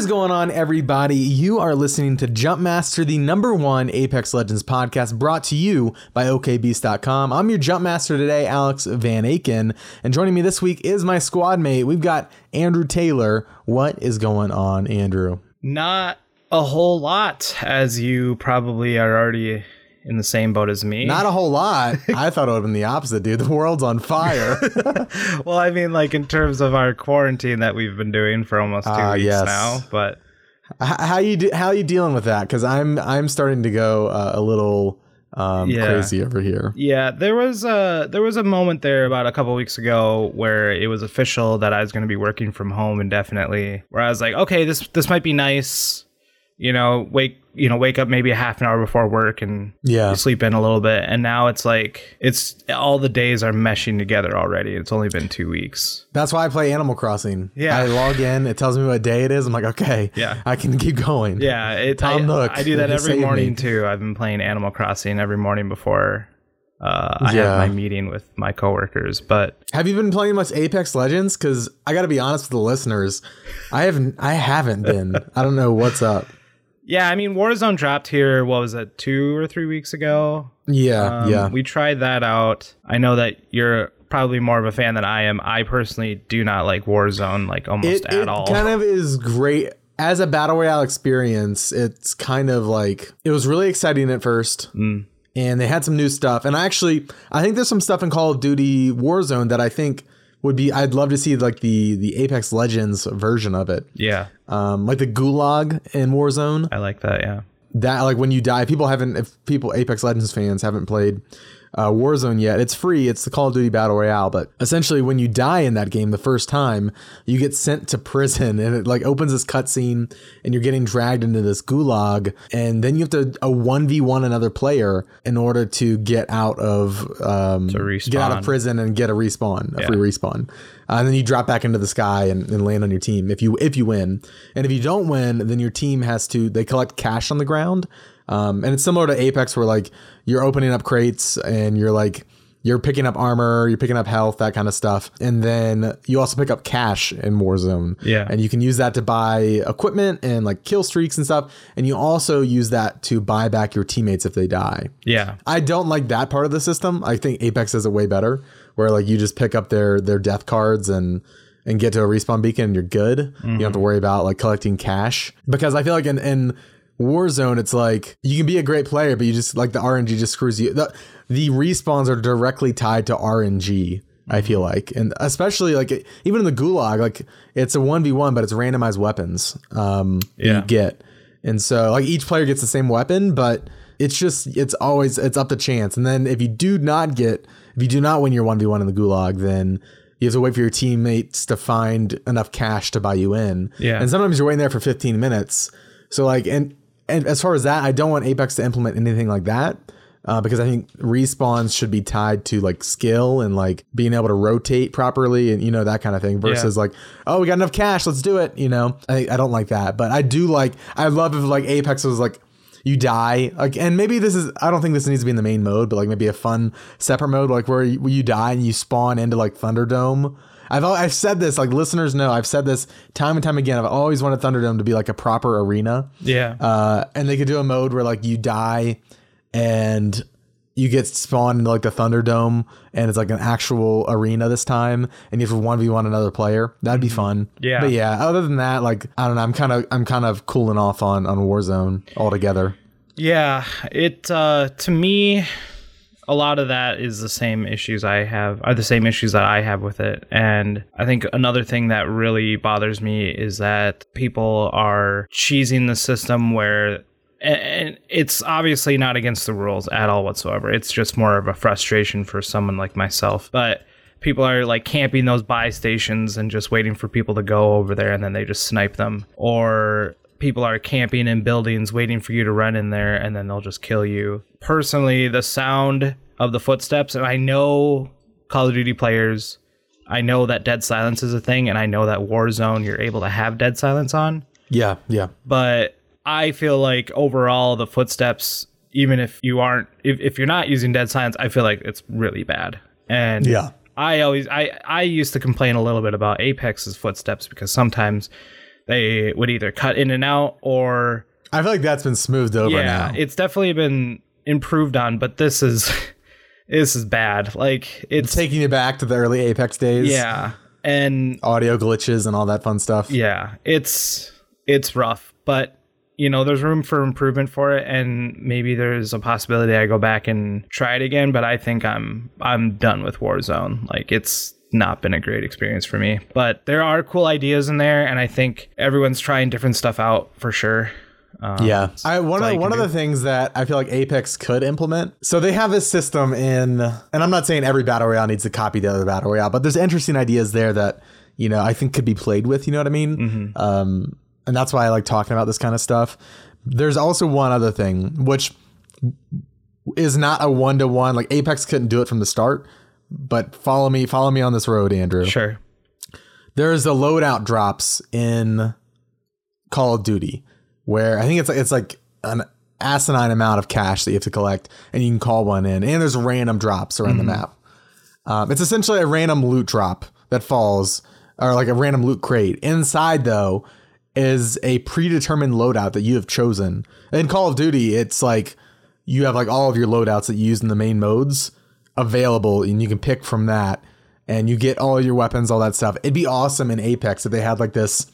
Is going on, everybody? You are listening to Jumpmaster, the number one Apex Legends podcast brought to you by OKBeast.com. I'm your Jumpmaster today, Alex Van Aken, and joining me this week is my squad mate. We've got Andrew Taylor. What is going on, Andrew? Not a whole lot, as you probably are already in the same boat as me. Not a whole lot. I thought it would have been the opposite, dude. The world's on fire. well, I mean, like in terms of our quarantine that we've been doing for almost two Ah, weeks yes. now, but how you de- how you dealing with that? Because I'm I'm starting to go uh, a little um, Yeah. crazy over here. yeah, there was a there was a moment there about a couple weeks ago where it was official that I was going to be working from home indefinitely. Where I was like, okay, this this might be nice. You know, wake you know wake up maybe a half an hour before work and Yeah. sleep in a little bit. And now it's like it's all the days are meshing together already. It's only been two weeks. That's why I play Animal Crossing. Yeah. I log in, it tells me what day it is. I'm like, okay, Yeah. I can keep going. Yeah, it, Tom I, Nook, I do that every morning me. too. I've been playing Animal Crossing every morning before uh, I Yeah. have my meeting with my coworkers. But Have you been playing much Apex Legends? Because I got to be honest with the listeners, I haven't. I haven't been. I don't know what's up. Yeah, I mean, Warzone dropped here. What was it, two or three weeks ago? Yeah, Um, yeah. we tried that out. I know that you're probably more of a fan than I am. I personally do not like Warzone like almost it, at it all. It kind of is great as a battle royale experience. It's kind of like it was really exciting at first, Mm. and they had some new stuff. And I actually, I think there's some stuff in Call of Duty Warzone that I think would be. I'd love to see like the the Apex Legends version of it, yeah, um, like the Gulag in Warzone. I like that. Yeah. that like when you die people haven't if people apex legends fans haven't played uh, warzone yet. It's free. It's the call of duty battle royale but essentially when you die in that game the first time you get sent to prison and it like opens this cutscene and you're getting dragged into this gulag and then you have to a 1v1 another player in order to get out of um, get out of prison and get a respawn a free respawn. Uh, and then you drop back into the sky and, and land on your team if you if you win. And if you don't win then your team has to they collect cash on the ground um, and it's similar to apex where like you're opening up crates and you're like you're picking up armor you're picking up health that kind of stuff and then you also pick up cash in warzone Yeah. and you can use that to buy equipment and like kill streaks and stuff and you also use that to buy back your teammates if they die Yeah. I don't like that part of the system. I think Apex does it way better, where like you just pick up their their death cards and and get to a respawn beacon and you're good. You don't have to worry about like collecting cash because I feel like in in Warzone it's like you can be a great player, but you just like the RNG just screws you. The the respawns are directly tied to RNG. I feel like, and especially like even in the Gulag, like it's a one v one, but it's randomized weapons. Um, Yeah. you get. And so like each player gets the same weapon, but it's just it's always it's up to chance. And then if you do not get if you do not win your 1v1 in the gulag, then you have to wait for your teammates to find enough cash to buy you in. Yeah. And sometimes you're waiting there for 15 minutes. So like and and as far as that, I don't want Apex to implement anything like that. Uh, because I think respawns should be tied to like skill and like being able to rotate properly and you know that kind of thing versus like oh we got enough cash let's do it you know I, I don't like that but I do like I love if like Apex was like you die like and maybe this is I don't think this needs to be in the main mode but like maybe a fun separate mode like where you, where you die and you spawn into like Thunderdome I've I've said this like listeners know I've said this time and time again I've always wanted Thunderdome to be like a proper arena Yeah. uh, and they could do a mode where like you die and you get spawned into like the Thunderdome and it's like an actual arena this time and you have to 1v1 another player. That'd be fun. Yeah. But yeah, other than that, like I don't know, I'm kind of I'm kind of cooling off on on Warzone altogether. Yeah, it uh to me a lot of that is the same issues I have are the same issues that I have with it. And I think another thing that really bothers me is that people are cheesing the system where and it's obviously not against the rules at all whatsoever. It's just more of a frustration for someone like myself. But people are like camping those buy stations and just waiting for people to go over there and then they just snipe them. Or people are camping in buildings waiting for you to run in there and then they'll just kill you. Personally, the sound of the footsteps, and I know Call of Duty players, I know that dead silence is a thing, and I know that Warzone you're able to have dead silence on Yeah, yeah. but I feel like overall the footsteps, even if you aren't, if, if you're not using dead silence, I feel like it's really bad. And Yeah. I always, I, I used to complain a little bit about Apex's footsteps because sometimes they would either cut in and out or I feel like that's been smoothed over yeah, now. it's definitely been improved on, but this is this is bad. Like it's Taking you back to the early Apex days. yeah, and Audio glitches and all that fun stuff. yeah, it's it's rough, but you know, there's room for improvement for it, and maybe there's a possibility I go back and try it again. But I think I'm I'm done with Warzone. Like it's not been a great experience for me. But there are cool ideas in there, and I think everyone's trying different stuff out for sure. Um, Yeah. I one of one can of the things that I feel like Apex could implement. So they have this system in and I'm not saying every battle royale needs to copy the other battle royale, but there's interesting ideas there that, you know, I think could be played with, you know what I mean? Mm-hmm. Um and that's why I like talking about this kind of stuff. There's also one other thing which is not a one to one like Apex couldn't do it from the start, but follow me follow me on this road, Andrew sure. there's a loadout drops in Call of Duty where I think it's like it's like an asinine amount of cash that you have to collect, and you can call one in, and there's random drops around the map. Um, it's essentially a random loot drop that falls, or like a random loot crate. Inside though is a predetermined loadout that you have chosen. In Call of Duty, it's like you have like all of your loadouts that you use in the main modes available, and you can pick from that, and you get all your weapons, all that stuff. It'd be awesome in Apex if they had like this,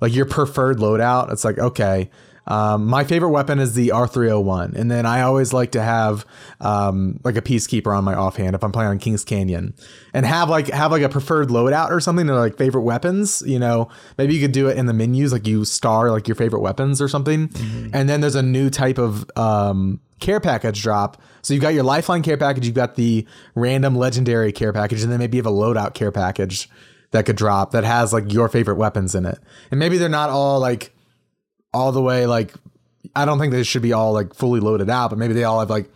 like your preferred loadout. It's like okay. Um, my favorite weapon is the R301, and then I always like to have um, like a peacekeeper on my offhand if I'm playing on Kings Canyon, and have like have like a preferred loadout or something or like favorite weapons. You know, maybe you could do it in the menus, like you star like your favorite weapons or something, and then there's a new type of um, care package drop. So you've got your lifeline care package, you've got the random legendary care package, and then maybe you have a loadout care package that could drop that has like your favorite weapons in it, and maybe they're not all like all the way like I don't think they should be all like fully loaded out, but maybe they all have like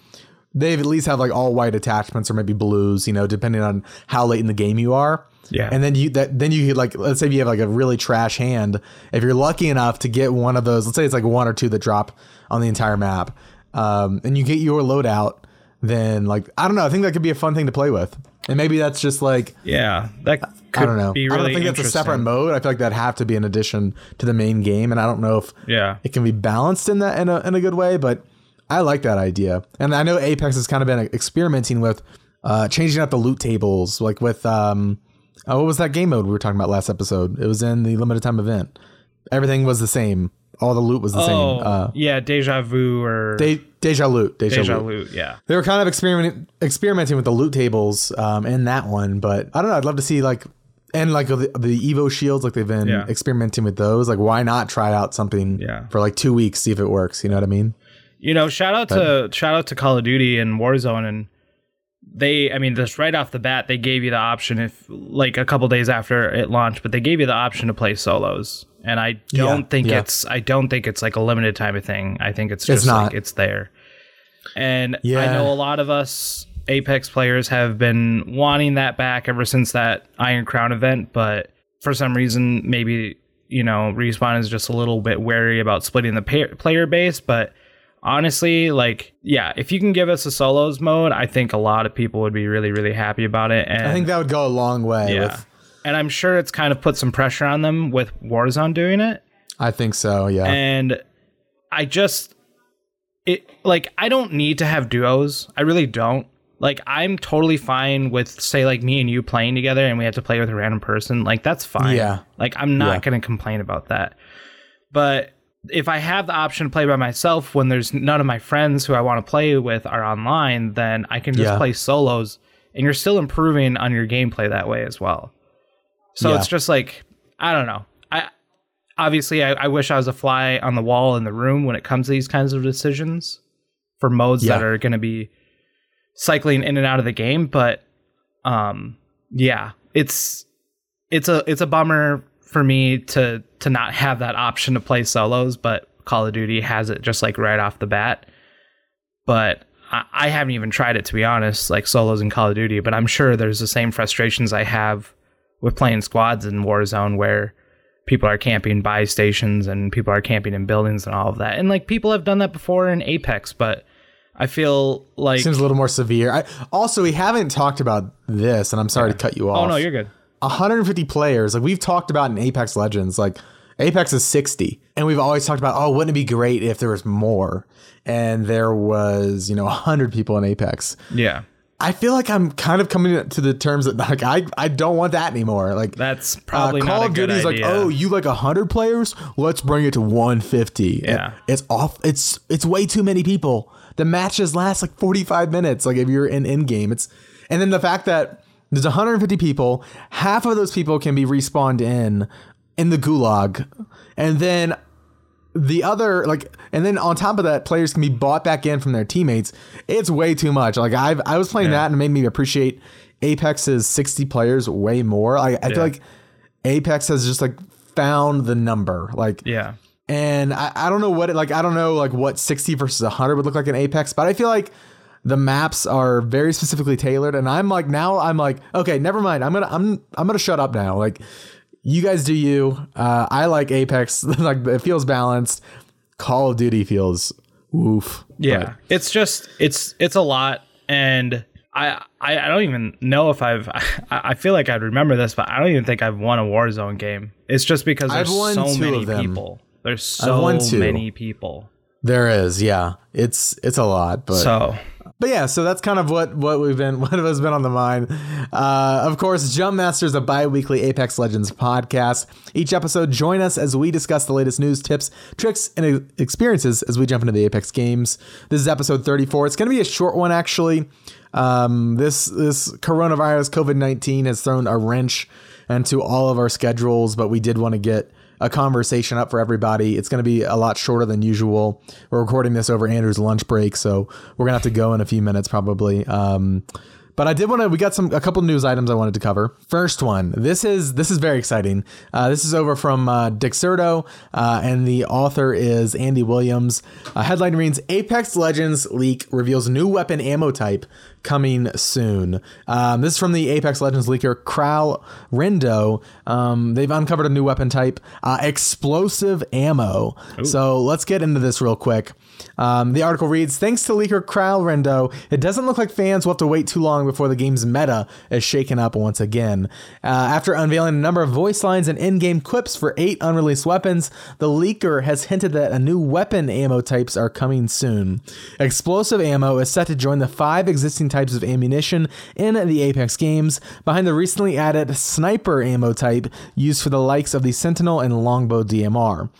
they at least have like all white attachments or maybe blues, you know, depending on how late in the game you are. Yeah. And then you that then you could like let's say you have like a really trash hand. If you're lucky enough to get one of those, let's say it's like one or two that drop on the entire map, um, and you get your loadout, then like I don't know, I think that could be a fun thing to play with. And maybe that's just like Yeah, that I don't know. be I don't think that's a separate mode. I feel like that'd have to be an addition to the main game, and I don't know if Yeah. it can be balanced in that in a in a good way. But I like that idea, and I know Apex has kind of been experimenting with uh, changing up the loot tables, like with um, oh, what was that game mode we were talking about last episode? It was in the limited time event. Everything was the same. All the loot was the Oh, same. Uh, yeah, deja vu or De- deja loot. Deja, deja loot. loot. Yeah, They were kind of experimenting experimenting with the loot tables um, in that one, but I don't know. I'd love to see like and like the, the Evo shields, like they've been Yeah. experimenting with those. Like, why not try out something Yeah. for like two weeks, see if it works? You know what I mean? you know, shout out to shout out to Call of Duty and Warzone, and they, I mean, just right off the bat, they gave you the option if like a couple days after it launched, but they gave you the option to play solos, and I don't Yeah, think yeah. it's I don't think it's like a limited time of thing. I think it's just It's not. like it's there, and I know a lot of us Apex players have been wanting that back ever since that Iron Crown event, but for some reason, maybe you know, respawn is just a little bit wary about splitting the pa- player base, but honestly, like, yeah, if you can give us a solos mode, I think a lot of people would be really, really happy about it. And I think that would go a long way. yeah, With, and I'm sure it's kind of put some pressure on them with Warzone doing it. I think so. Yeah. And I just, it like I don't need to have duos. I really don't. Like I'm totally fine with say like me and you playing together and we have to play with a random person. Like that's fine. Yeah. Like I'm not Yeah. going to complain about that. But if I have the option to play by myself when there's none of my friends who I want to play with are online, then I can just Yeah. play solos and you're still improving on your gameplay that way as well. So Yeah. it's just like I don't know. I obviously I, I wish I was a fly on the wall in the room when it comes to these kinds of decisions for modes that are going to be cycling in and out of the game. But um, yeah, it's it's a it's a bummer for me to to not have that option to play solos. But Call of Duty has it just like right off the bat. But I, I haven't even tried it to be honest, like solos in Call of Duty. But I'm sure there's the same frustrations I have with playing squads in Warzone where people are camping by stations and people are camping in buildings and all of that. And like people have done that before in Apex, but I feel like Seems a little more severe. I, also, we haven't talked about this, and I'm sorry to cut you oh, off. Oh no, you're good. 150 players. Like we've talked about in Apex Legends, like Apex is 60. And we've always talked about, oh, wouldn't it be great if there was more? And there was, you know, 100 people in Apex. Yeah. I feel like I'm kind of coming to the terms that like I, I don't want that anymore. Like That's probably uh, Call not of a good Duty is like, oh, you like hundred players? Let's bring it to 150. Yeah. it's off. It's it's way too many people. The matches last like 45 minutes. Like if you're in in game, it's and then the fact that there's 150 people, half of those people can be respawned in in the gulag, and then the other like and then on top of that players can be bought back in from their teammates. It's way too much. Like i've i was playing that and it made me appreciate apex's 60 players way more. I, I Yeah. feel like apex has just like found the number like Yeah. and I, I don't know what it like i don't know like what 60 versus 100 would look like in apex but i feel like the maps are very specifically tailored and i'm like now i'm like okay never mind. I'm gonna i'm i'm gonna shut up now. Like you guys do you uh i like apex like it feels balanced call of duty feels woof Yeah, it's just it's it's a lot, and I I, I don't even know if I've I, I feel like I'd remember this, but I don't even think I've won a Warzone game. It's just because there's so many of them. people. There's so many people. there is yeah it's it's a lot but So But yeah, so that's kind of what what we've been what has been on the mind. Uh, of course, Jump Master is a bi-weekly Apex Legends podcast. Each episode, join us as we discuss the latest news, tips, tricks, and experiences as we jump into the Apex games. This is episode 34. It's going to be a short one, actually. Um, this this coronavirus COVID 19 has thrown a wrench into all of our schedules, but we did want to get a conversation up for everybody. It's going to be a lot shorter than usual. We're recording this over Andrew's lunch break, so we're going to have to go in a few minutes probably. Um, but I did want to. We got some a couple news items I wanted to cover. First one. This is this is very exciting. Uh, this is over from uh, Dexerto, uh, and the author is Andy Williams. Uh, headline reads: Apex Legends leak reveals new weapon ammo type coming soon. Um, this is from the Apex Legends leaker Kral Rendo. Um, they've uncovered a new weapon type, uh, explosive ammo. So let's get into this real quick. Um, the article reads Thanks to leaker KralRindo, it doesn't look like fans will have to wait too long before the game's meta is shaken up once again. Uh, after unveiling a number of voice lines and in game quips for eight unreleased weapons, the leaker has hinted that a new weapon ammo types are coming soon. Explosive ammo is set to join the five existing types of ammunition in the Apex games, behind the recently added sniper ammo type used for the likes of the Sentinel and Longbow DMR.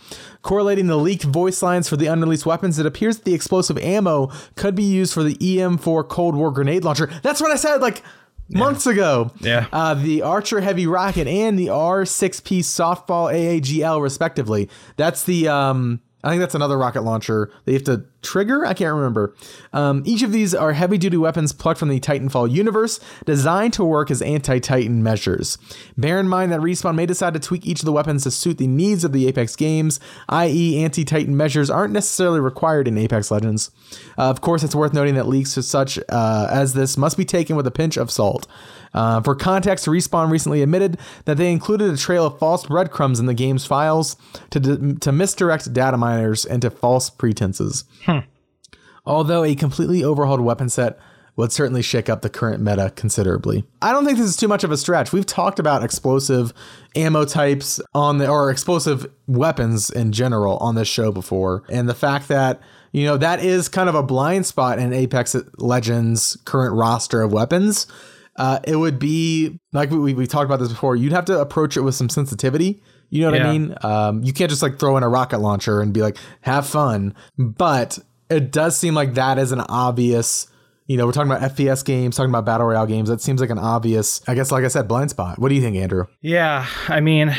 Correlating the leaked voice lines for the unreleased weapons, it appears that the explosive ammo could be used for the EM4 Cold War grenade launcher. That's what I said like months ago. Yeah. Uh, the Archer Heavy Rocket and the R6P Softball AAGL, respectively. That's the. Um, I think that's another rocket launcher. They have to trigger. I can't remember. Um, each of these are heavy duty weapons plucked from the Titanfall universe, designed to work as anti Titan measures. Bear in mind that Respawn may decide to tweak each of the weapons to suit the needs of the Apex games, i.e., anti Titan measures aren't necessarily required in Apex Legends. Uh, of course, it's worth noting that leaks such uh, as this must be taken with a pinch of salt. Uh, for context, Respawn recently admitted that they included a trail of false breadcrumbs in the game's files to, to misdirect data miners into false pretenses. Although a completely overhauled weapon set would certainly shake up the current meta considerably. I don't think this is too much of a stretch. We've talked about explosive ammo types on the or explosive weapons in general on this show before, and the fact that you know that is kind of a blind spot in Apex Legends current roster of weapons. Uh, it would be like we, we talked about this before. You'd have to approach it with some sensitivity. You know what I mean? Um, you can't just like throw in a rocket launcher and be like, have fun. But it does seem like that is an obvious, you know, we're talking about FPS games, talking about battle royale games. That seems like an obvious, I guess, like I said, blind spot. What do you think, Andrew? yeah, I mean,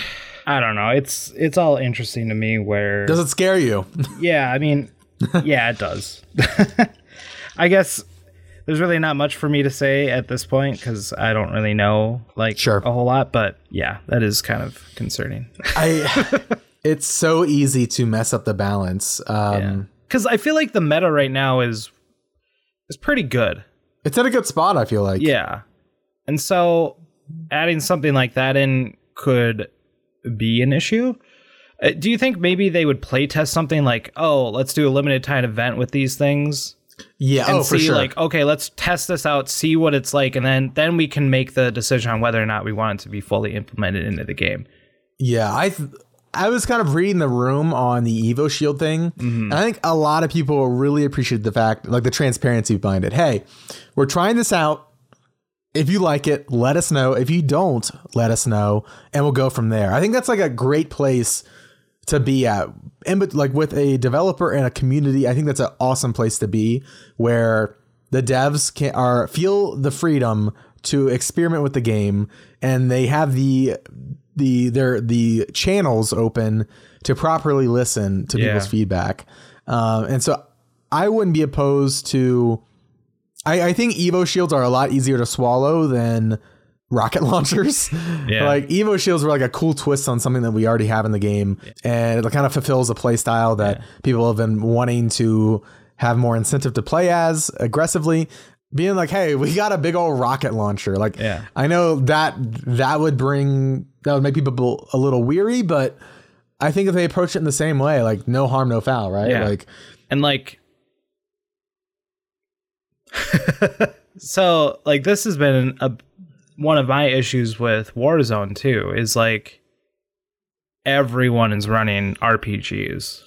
I don't know. It's it's all interesting to me. Where Does it scare you? yeah, I mean, yeah, it does. I guess there's really not much for me to say at this point because I don't really know like Sure. a whole lot. But yeah, that is kind of concerning. I. It's so easy to mess up the balance. Um, Because I feel like the meta right now is is pretty good. It's at a good spot. I feel like. Yeah, and so adding something like that in could be an issue. Uh, do you think maybe they would play test something like, oh, let's do a limited time event with these things? Yeah. and oh, for see sure. like okay let's test this out see what it's like and then then we can make the decision on whether or not we want it to be fully implemented into the game Yeah, I th- I was kind of reading the room on the Evo Shield thing. And I think a lot of people really appreciated the fact, like the transparency behind it. Hey, we're trying this out. If you like it, let us know. If you don't, let us know, and we'll go from there. I think that's like a great place to be at, and but like with a developer and a community, I think that's an awesome place to be, where the devs can are feel the freedom to experiment with the game, and they have the the their the channels open to properly listen to Yeah. people's feedback, um, and so I wouldn't be opposed to. I, I think Evo shields are a lot easier to swallow than rocket launchers. Yeah. like Evo shields were like a cool twist on something that we already have in the game, and it kind of fulfills a play style that people have been wanting to have more incentive to play as aggressively. Being like, hey, we got a big old rocket launcher. Like, Yeah. I know that that would bring that would make people a little weary, but I think if they approach it in the same way, like no harm, no foul, right? Yeah. Like, and like so like this has been a one of my issues with Warzone too is like everyone is running RPGs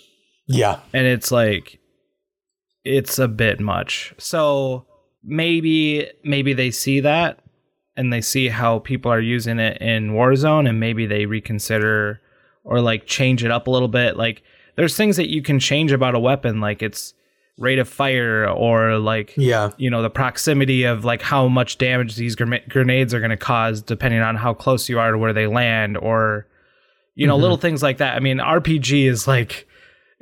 yeah, and it's like it's a bit much. So maybe maybe they see that and they see how people are using it in Warzone and maybe they reconsider or like change it up a little bit. Like there's things that you can change about a weapon like its rate of fire or like yeah, you know the proximity of like how much damage these grenades grenades are going to cause depending on how close you are to where they land or you know mm-hmm. little things like that. I mean rpg is like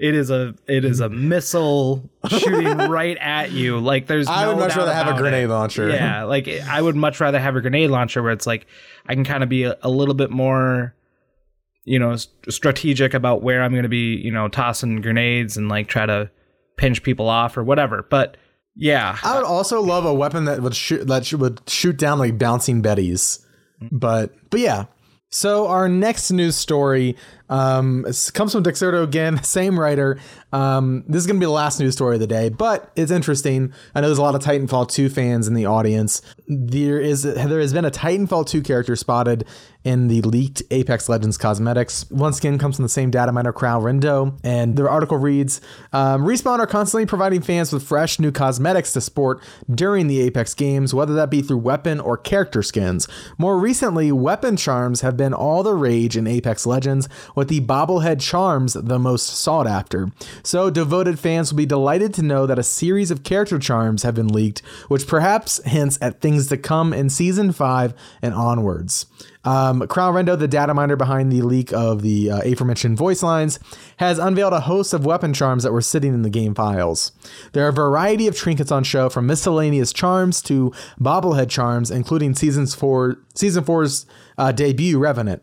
it is a it is a missile shooting right at you like there's I would much rather have a grenade it. launcher. yeah like i would much rather have a grenade launcher where it's like i can kind of be a, a little bit more you know strategic about where i'm going to be you know tossing grenades and like try to pinch people off or whatever but yeah I would also love a weapon that would shoot that would shoot down like bouncing betties. Mm-hmm. But but yeah. So our next news story um, s- comes from Dexerto again, same writer. Um, this is going to be the last news story of the day, but it's interesting. I know there's a lot of Titanfall 2 fans in the audience. There is there has been a Titanfall 2 character spotted in the leaked Apex Legends cosmetics. Once again, comes from the same data miner, KralRindo, and the article reads: um, Respawn are constantly providing fans with fresh new cosmetics to sport during the Apex games, whether that be through weapon or character skins. More recently, weapon charms have been all the rage in Apex Legends, with the bobblehead charms the most sought after. So, devoted fans will be delighted to know that a series of character charms have been leaked, which perhaps hints at things to come in Season 5 and onwards. Um, KralRindo, the data miner behind the leak of the uh, aforementioned voice lines, has unveiled a host of weapon charms that were sitting in the game files. There are a variety of trinkets on show, from miscellaneous charms to bobblehead charms, including seasons four, season four's uh, debut Revenant.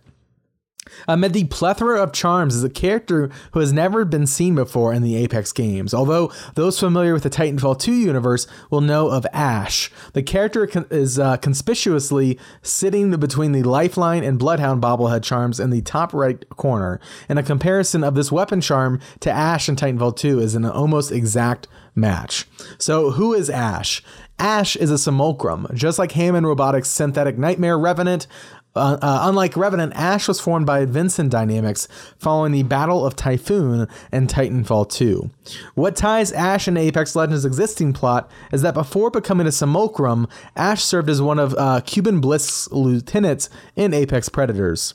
Amid the plethora of charms is a character who has never been seen before in the Apex games, although those familiar with the Titanfall 2 universe will know of Ash. The character is uh, conspicuously sitting between the Lifeline and Bloodhound bobblehead charms in the top right corner, and a comparison of this weapon charm to Ash in Titanfall 2 is an almost exact match. So, who is Ash? Ash is a simulacrum, just like Hammond Robotics' synthetic nightmare Revenant. Uh, uh, unlike Revenant, Ash was formed by Vinson Dynamics following the Battle of Typhoon and Titanfall 2. What ties Ash and Apex Legends' existing plot is that before becoming a simulacrum, Ash served as one of uh, Kuben Blisk's lieutenants in Apex Predators.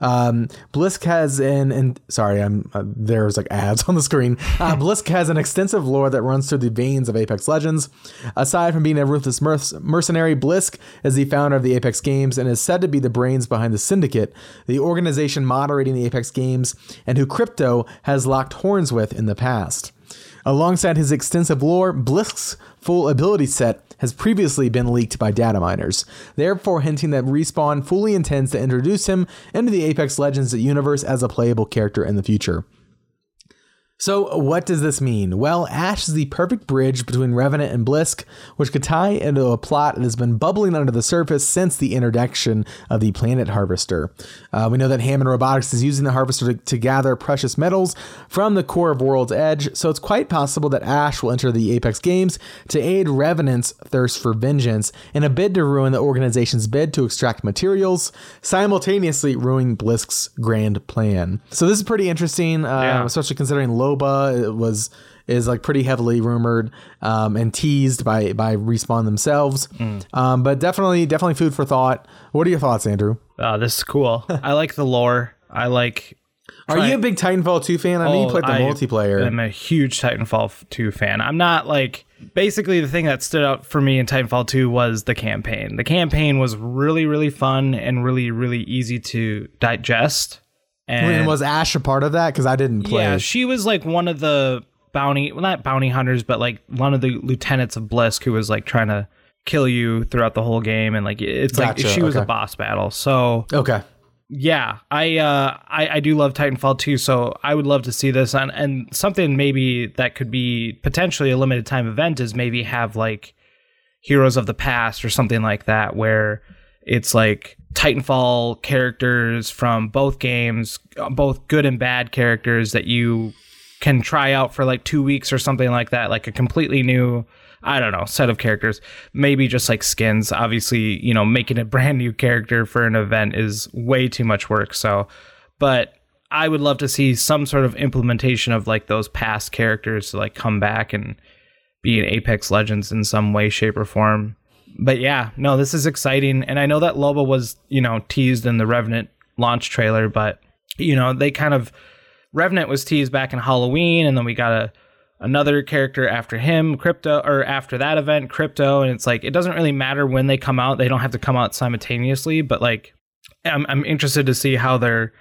Um, Blisk has an, and sorry, I'm uh, there's like ads on the screen. Uh, Blisk has an extensive lore that runs through the veins of Apex Legends. Aside from being a ruthless merc- mercenary, Blisk is the founder of the Apex games and is said to be the brains behind the Syndicate, the organization moderating the Apex games, and who Crypto has locked horns with in the past. Alongside his extensive lore, Blisk's full ability set has previously been leaked by data miners, therefore hinting that Respawn fully intends to introduce him into the Apex Legends universe as a playable character in the future. So, what does this mean? Well, Ash is the perfect bridge between Revenant and Blisk, which could tie into a plot that has been bubbling under the surface since the introduction of the Planet Harvester. Uh, we know that Hammond Robotics is using the Harvester to, to gather precious metals from the core of World's Edge, so it's quite possible that Ash will enter the Apex games to aid Revenant's thirst for vengeance in a bid to ruin the organization's bid to extract materials, simultaneously ruining Blisk's grand plan. So, this is pretty interesting, uh, Yeah. especially considering Loba was is like pretty heavily rumored um, and teased by by respawn themselves. Um, but definitely definitely food for thought. What are your thoughts, Andrew? Uh, this is cool. I like the lore. I like. Are you a big Titanfall 2 fan? I know you Oh, played the I multiplayer. I'm a huge Titanfall 2 fan. I'm not like basically the thing that stood out for me in Titanfall 2 was the campaign. The campaign was really really fun and really really easy to digest. And, and was Ash a part of that? Because I didn't play. yeah, she was like one of the bounty, well not bounty hunters, but like one of the lieutenants of Blisk who was like trying to kill you throughout the whole game and like it's like Gotcha, she was a boss battle. So Okay. yeah, I uh I, I do love Titanfall 2, so I would love to see this and and something maybe that could be potentially a limited time event is maybe have like Heroes of the Past or something like that where it's like Titanfall characters from both games, both good and bad characters that you can try out for like 2 weeks or something like that, like a completely new I don't know, set of characters. Maybe just like skins. Obviously, you know, making a brand new character for an event is way too much work. So, but I would love to see some sort of implementation of like those past characters to like come back and be in Apex Legends in some way, shape, or form. But yeah, no, this is exciting. And I know that Loba was, you know, teased in the Revenant launch trailer, but you know, they kind of Revenant was teased back in Halloween, and then we got a another character after him, Crypto, or after that event, Crypto, and it's like it doesn't really matter when they come out; they don't have to come out simultaneously. But like, I'm I'm interested to see how they're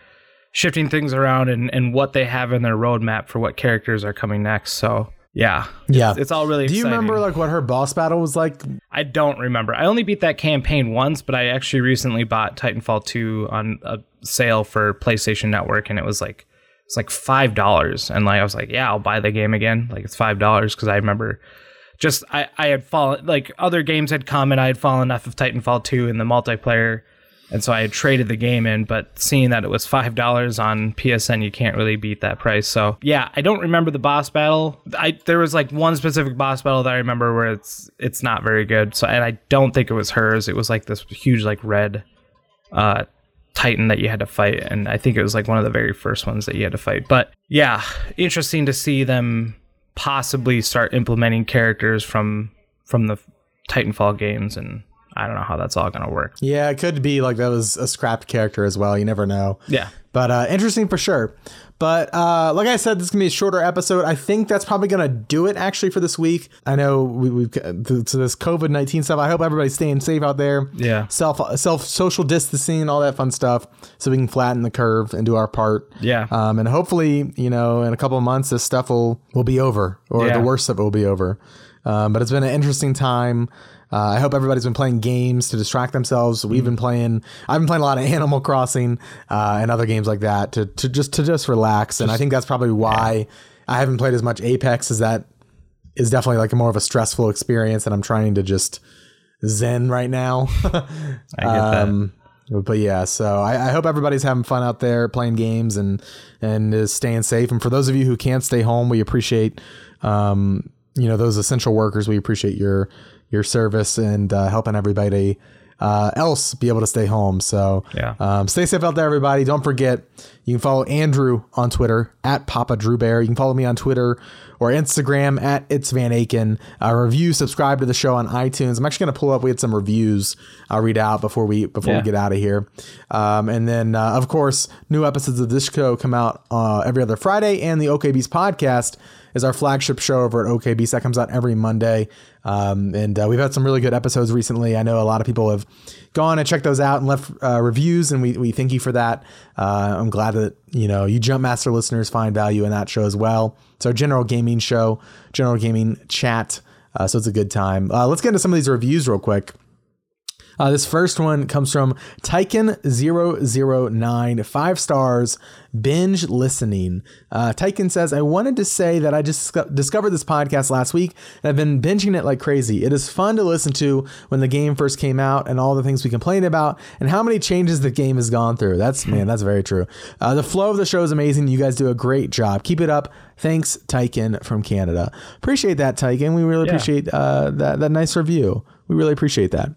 shifting things around and and what they have in their roadmap for what characters are coming next. So yeah, Yeah. it's all really. Do you exciting. remember like what her boss battle was like? I don't remember. I only beat that campaign once, but I actually recently bought Titanfall 2 on a sale for PlayStation Network, and it was like it's like five dollars. And like I was like, yeah, I'll buy the game again. Like it's five dollars because I remember just I I had fallen like other games had come and I had fallen off of Titanfall 2 in the multiplayer. And so I had traded the game in, but seeing that it was five dollars on PSN, you can't really beat that price. So yeah, I don't remember the boss battle. I there was like one specific boss battle that I remember where it's it's not very good. So and I don't think it was hers. It was like this huge like red uh titan that you had to fight and I think it was like one of the very first ones that you had to fight. But yeah, interesting to see them possibly start implementing characters from from the Titanfall games and I don't know how that's all going to work. Yeah, it could be like that was a scrapped character as well. You never know. Yeah. But uh, interesting for sure. But uh, like I said, this is gonna be a shorter episode. I think that's probably gonna do it actually for this week. I know we, we've to, this COVID nineteen stuff. I hope everybody's staying safe out there. Yeah. Self self social distancing, all that fun stuff, so we can flatten the curve and do our part. Yeah. Um, and hopefully, you know, in a couple of months, this stuff will will be over, or Yeah. the worst of it will be over. Um, but it's been an interesting time. Uh, I hope everybody's been playing games to distract themselves. We've been playing. I've been playing a lot of Animal Crossing uh, and other games like that to, to just to just relax. And I think that's probably why I haven't played as much Apex. Is that is definitely like a more of a stressful experience, and I'm trying to just zen right now. I get that. Um, but yeah, so I, I hope everybody's having fun out there playing games and and is staying safe. And for those of you who can't stay home, we appreciate um, you know those essential workers. We appreciate your your service and uh, helping everybody uh, else be able to stay home. So Yeah. um, stay safe out there, everybody. Don't forget you can follow Andrew on Twitter at Papa Drew Bear. You can follow me on Twitter or Instagram at It's Van Aken. Uh, review, subscribe to the show on iTunes. I'm actually going to pull up. We had some reviews. I'll read out before we before Yeah. we get out of here. Um, and then, uh, of course, new episodes of this show come out uh, every other Friday, and the OKBeast podcast is our flagship show over at OKBeast that comes out every Monday. Um, and uh, we've had some really good episodes recently. I know a lot of people have gone and checked those out and left uh, reviews, and we, we thank you for that. Uh, I'm glad that you know you Jump Master listeners find value in that show as well. It's our general gaming show, general gaming chat. Uh, so it's a good time. Uh, let's get into some of these reviews real quick. Uh, this first one comes from Tyken009, five stars, binge listening. Uh, Tyken says, I wanted to say that I just discovered this podcast last week and I've been binging it like crazy. It is fun to listen to when the game first came out and all the things we complained about and how many changes the game has gone through. That's, man, that's very true. Uh, the flow of the show is amazing. You guys do a great job. Keep it up. Thanks, Tyken from Canada. Appreciate that, Tyken. We really Yeah. appreciate uh, that, that nice review. We really appreciate that.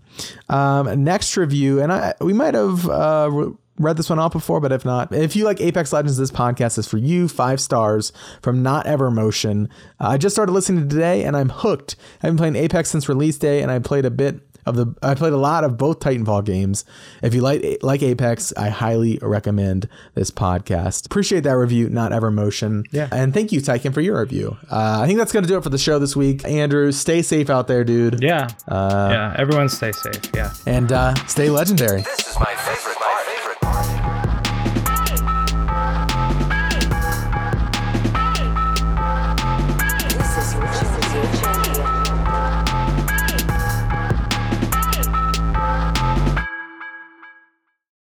Um, next review, and I we might have uh, re- read this one off before, but if not, if you like Apex Legends, this podcast is for you. Five stars from Not Ever Motion. Uh, I just started listening today, and I'm hooked. I've been playing Apex since release day, and I played a bit of the. I played a lot of both Titanfall games. If you like like Apex, I highly recommend this podcast. Appreciate that review, Not Ever Motion. Yeah. and thank you, Tyken, for your review. Uh, I think that's gonna do it for the show this week. Andrew, stay safe out there, dude. Yeah. Uh, yeah. Everyone stay safe. Yeah. and uh, stay legendary. This is my favorite